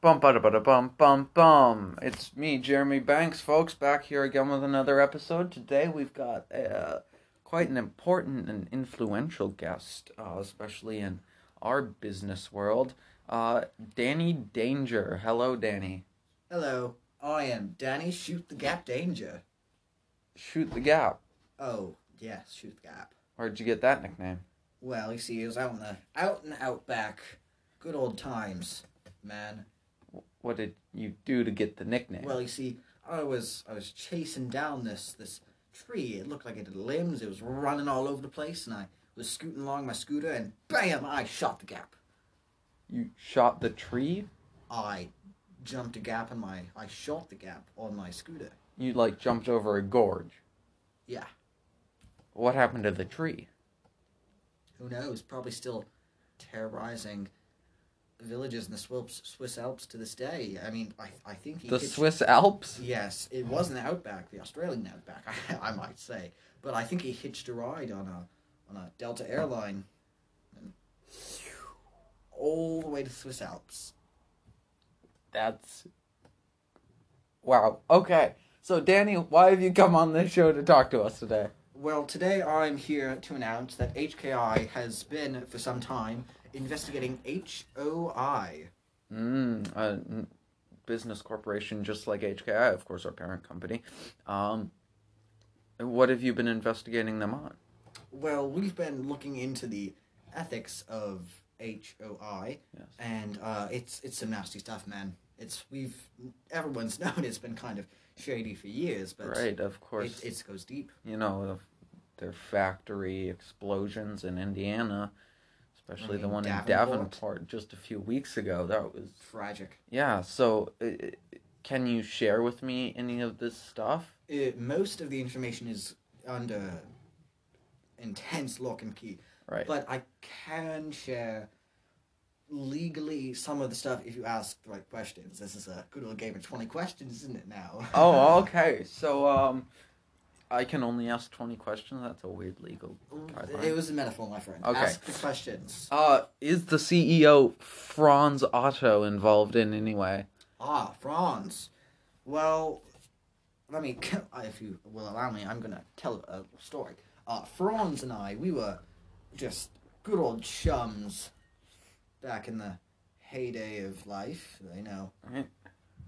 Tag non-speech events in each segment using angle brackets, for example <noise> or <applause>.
Bum ba da bum bum bum. It's me, Jeremy Banks, folks, back here again with another episode. Today we've got uh, quite an important and influential guest, uh, especially in our business world. Uh, Danny Danger. Hello, Danny. Hello, I am Danny Shoot the Gap Danger. Shoot the gap. Oh, yes, Shoot the Gap. Where'd you get that nickname? Well, you see, it was out in the out and out back, good old times, man. What did you do to get the nickname? Well, you see, I was I was chasing down this this tree. It looked like it had limbs. It was running all over the place, and I was scooting along my scooter, and bam! I shot the gap. you shot the tree. I jumped a gap and my I shot the gap on my scooter. You like jumped over a gorge. Yeah, What happened to the tree? who knows? Probably still terrorizing villages in the Swiss, Swiss Alps to this day. I mean, I, I think he The hitched- Swiss Alps. Yes, it wasn't the outback, the Australian outback, <laughs> I, I might say. But I think he hitched a ride on a on a Delta airline, all the way to Swiss Alps. That's wow. Okay, so Danny, why have you come on this show to talk to us today? Well, today I'm here to announce that HKI has been for some time investigating HOI. Mm, business corporation just like HKI, of course, our parent company. Um, what have you been investigating them on? Well, we've been looking into the ethics of HOI, Yes. and uh, it's it's some nasty stuff, man. It's we've everyone's <laughs> known it's been kind of shady for years, but Right, of course. it, it goes deep. you know, the, their factory explosions in Indiana, especially I the mean, one in Davenport. Davenport just a few weeks ago. That was Tragic. yeah. So, uh, can you share with me any of this stuff? Uh most of the information is under intense lock and key, Right. but I can share legally some of the stuff if you ask the right questions. This is a good old game of twenty questions, isn't it? Now. oh, <laughs> okay. So, um, I can only ask twenty questions. That's a weird legal guideline. It was a metaphor, my friend. Okay. Ask the questions. Uh, is the CEO Franz Otto involved in any way? Ah, Franz. Well, let me, <laughs> if you will allow me, I'm gonna tell a story. Uh, Franz and I, we were just good old chums back in the heyday of life. You know, Right.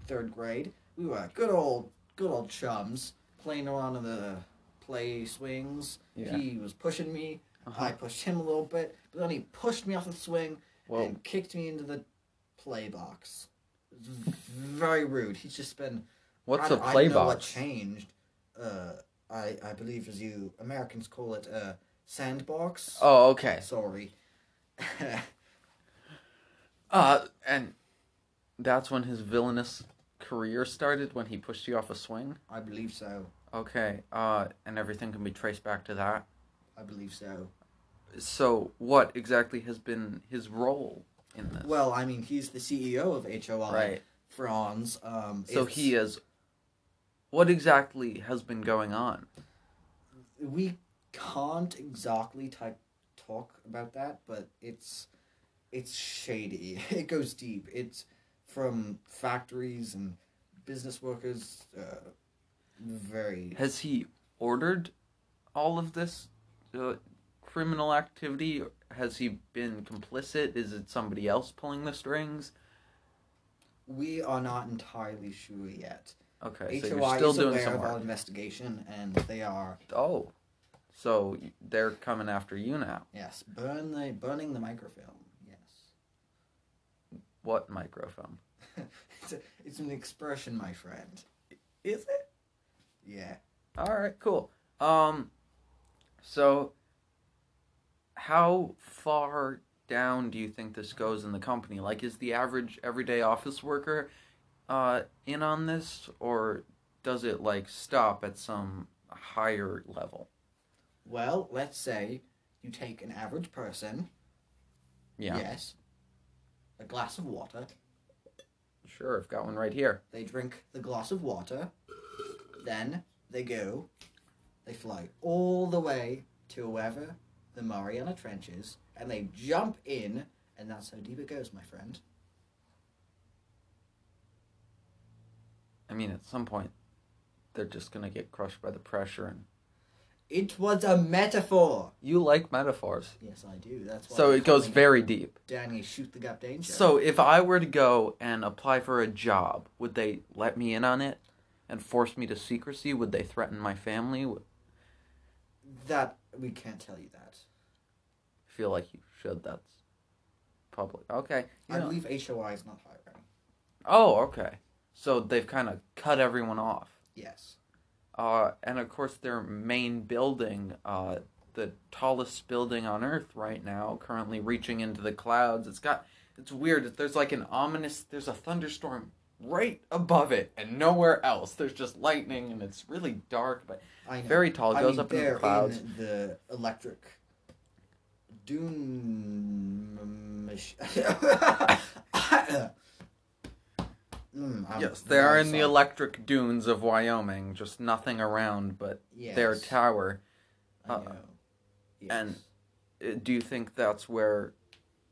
third grade. We were good old, good old chums playing around in the play swings. Yeah. He was pushing me. Uh-huh. I pushed him a little bit, but then he pushed me off the swing Well, and kicked me into the play box. Very rude. He's just been. what's I, a I play don't know what box? changed. Uh, I I believe as you Americans call it a sandbox. Oh, okay. sorry. <laughs> Uh, and that's when his villainous career started when he pushed you off a swing. I believe so. Okay. Uh, and everything can be traced back to that. I believe so. So, what exactly has been his role in this? Well, I mean, he's the CEO of HOI. right. Franz. Um, So it's- he is. What exactly has been going on? we can't exactly type talk about that, but it's it's shady. <laughs> It goes deep. It's from factories and business workers. Uh, very. Has he ordered all of this uh, criminal activity? Has he been complicit? Is it somebody else pulling the strings? We are not entirely sure yet. Okay, so you're still is doing aware some of our work. investigation, and they are Oh, so they're coming after you now. yes, burn the burning the microfilm. What microfilm? <laughs> it's a, it's an expression, my friend. Is it? Yeah. All right, cool. Um, so how far down do you think this goes in the company? Like, is the average everyday office worker uh in on this, or does it like stop at some higher level? Well, let's say you take an average person. Yeah, Yes. A glass of water. sure. I've got one right here. They drink the glass of water. Then they go. They fly all the way to wherever the Mariana Trench is, and they jump in, and that's how deep it goes, my friend. I mean, at some point, they're just gonna get crushed by the pressure. And It was a metaphor. you like metaphors, Yes, I do. That's why. so I'm it goes calling very deep. Danny, shoot the gap danger. So if I were to go and apply for a job, would they let me in on it and force me to secrecy? Would they threaten my family? Would- that we can't tell you that. I feel like you should. That's public. Okay. I believe HOI is not hiring. Oh, okay. So they've kind of cut everyone off. Yes. Uh, and of course, their main building, uh, the tallest building on Earth right now, currently reaching into the clouds. It's got, it's weird. There's like an ominous, there's a thunderstorm right above it, and nowhere else. There's just lightning, and it's really dark, but I know. very tall. It I goes mean, up they're the clouds. in the electric dune. <laughs> <laughs> Mm, yes, they are in the electric dunes of Wyoming. Just nothing around but Yes, their tower. Uh, know. and- Yes. Uh, Do you think that's where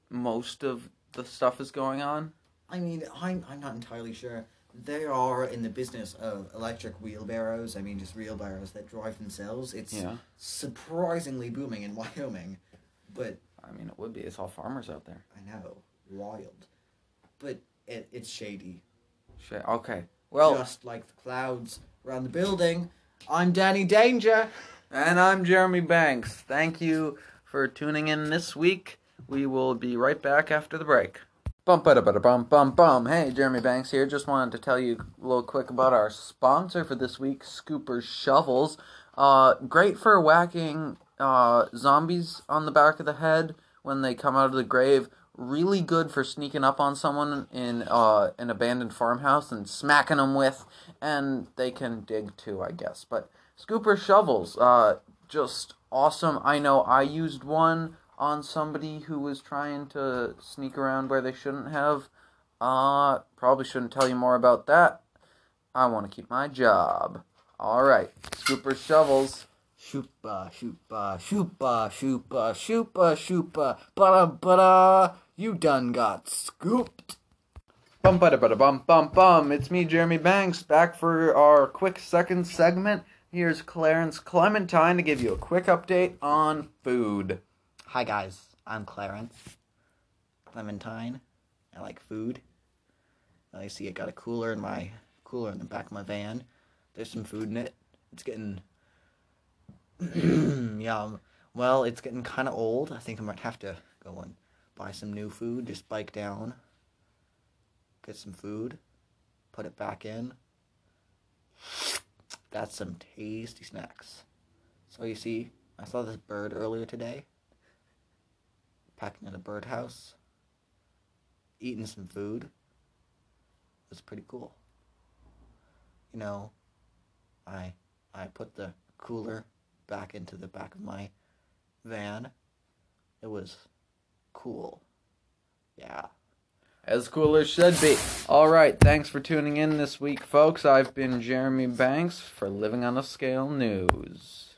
most of the stuff is going on? I mean, I'm I'm not entirely sure. They are in the business of electric wheelbarrows. I mean, just wheelbarrows that drive themselves. It's Yeah. surprisingly booming in <laughs> Wyoming, but I mean, it would be. It's all farmers out there. I know wild, but it, it's shady. Shit. Okay. Well, just like the clouds around the building. I'm Danny Danger. and I'm Jeremy Banks. Thank you for tuning in this week. We will be right back after the break. Bum ba da ba da bum bum bum. Hey, Jeremy Banks here. Just wanted to tell you a little quick about our sponsor for this week, Scooper Shovels. Uh, great for whacking uh, zombies on the back of the head when they come out of the grave. Really good for sneaking up on someone in uh, an abandoned farmhouse and smacking them with, and they can dig too, I guess. But Scooper Shovels, uh, just awesome. I know I used one on somebody who was trying to sneak around where they shouldn't have. Uh, probably shouldn't tell you more about that. I want to keep my job. All right, Scooper Shovels. Shoopa, shoopa, shoopa, shoopa, shoopa, shoopa, bada bada. You done got scooped. Bum ba da ba da bum bum bum. It's me, Jeremy Banks, back for our quick second segment. Here's Clarence Clementine to give you a quick update on food. Hi guys, I'm Clarence Clementine. I like food. I see I got a cooler in my cooler in the back of my van. There's some food in it. It's getting <clears throat> yum. Well, it's getting kind of old. I think I might have to go and buy some new food. Just bike down, get some food, put it back in. That's some tasty snacks. So you see, I saw this bird earlier today packing at a birdhouse, eating some food. It was pretty cool. You know, I I put the cooler back into the back of my van. It was cool. Yeah. As cool as should be. All right, thanks for tuning in this week, folks. I've been Jeremy Banks for Living on a Scale News.